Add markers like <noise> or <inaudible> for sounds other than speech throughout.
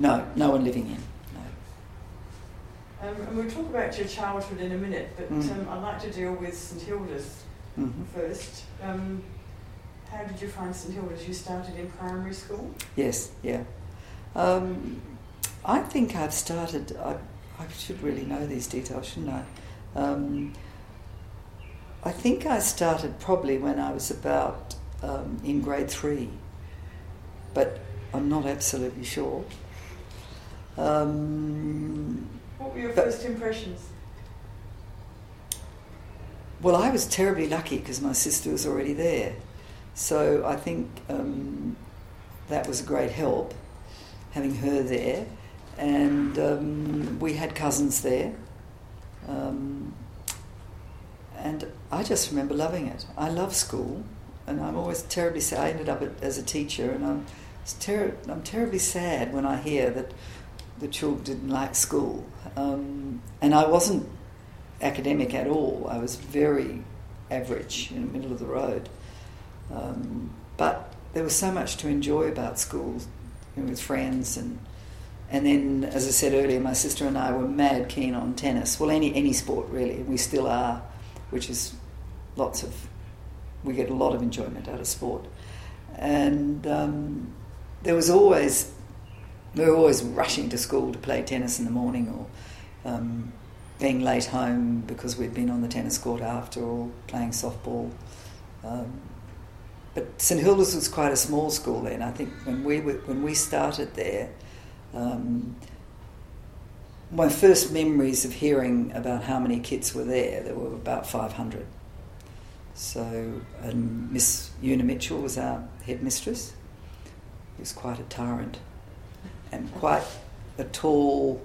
No, no one living in. Um, and we'll talk about your childhood in a minute, but Mm. um, I'd like to deal with St Hilda's No. hmm first. Um, how did you find St Hilda's? You started in primary school? Yes, yeah. Um, I think I've started. I, I should really know these details, shouldn't I? Um, I think I started probably when I was about um, in grade three, but I'm not absolutely sure. Um, What were your But- first impressions? Well, I was terribly lucky because my sister was already there. So I think um, that was a great help, having her there. And um, we had cousins there. Um, and I just remember loving it. I love school, and I'm always terribly sad. I ended up as a teacher, and I'm, ter- I'm terribly sad when I hear that the children didn't like school. Um, and I wasn't academic at all. I was very average in the middle of the road. Um, but there was so much to enjoy about school with friends and and then, as I said earlier, my sister and I were mad keen on tennis. Well, any any sport really. We still are, which is lots of. We get a lot of enjoyment out of sport, and um, there was always we were always rushing to school to play tennis in the morning or um, being late home because we'd been on the tennis court after or playing softball. Um, but St Hilda's was quite a small school then. I think when we were, when we started there, um, my first memories of hearing about how many kids were there, there were about 500. So, and Miss Una Mitchell was our headmistress. She was quite a tyrant and quite a tall,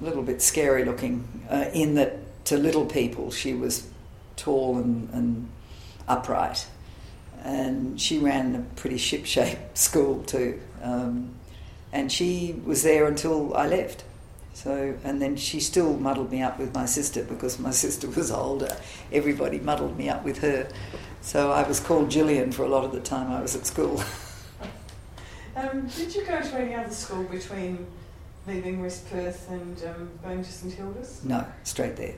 a little bit scary looking, uh, in that to little people she was tall and, and upright. And she ran a pretty ship-shaped <laughs> school too. Um, and she was there until I left. So, and then she still muddled me up with my sister because my <laughs> sister was older. Everybody muddled me up with her. So I was called Gillian for a lot of the time I was at school. <laughs> Um, did you go to any other school between leaving West Perth and um, going to St Hilda's? no, straight there.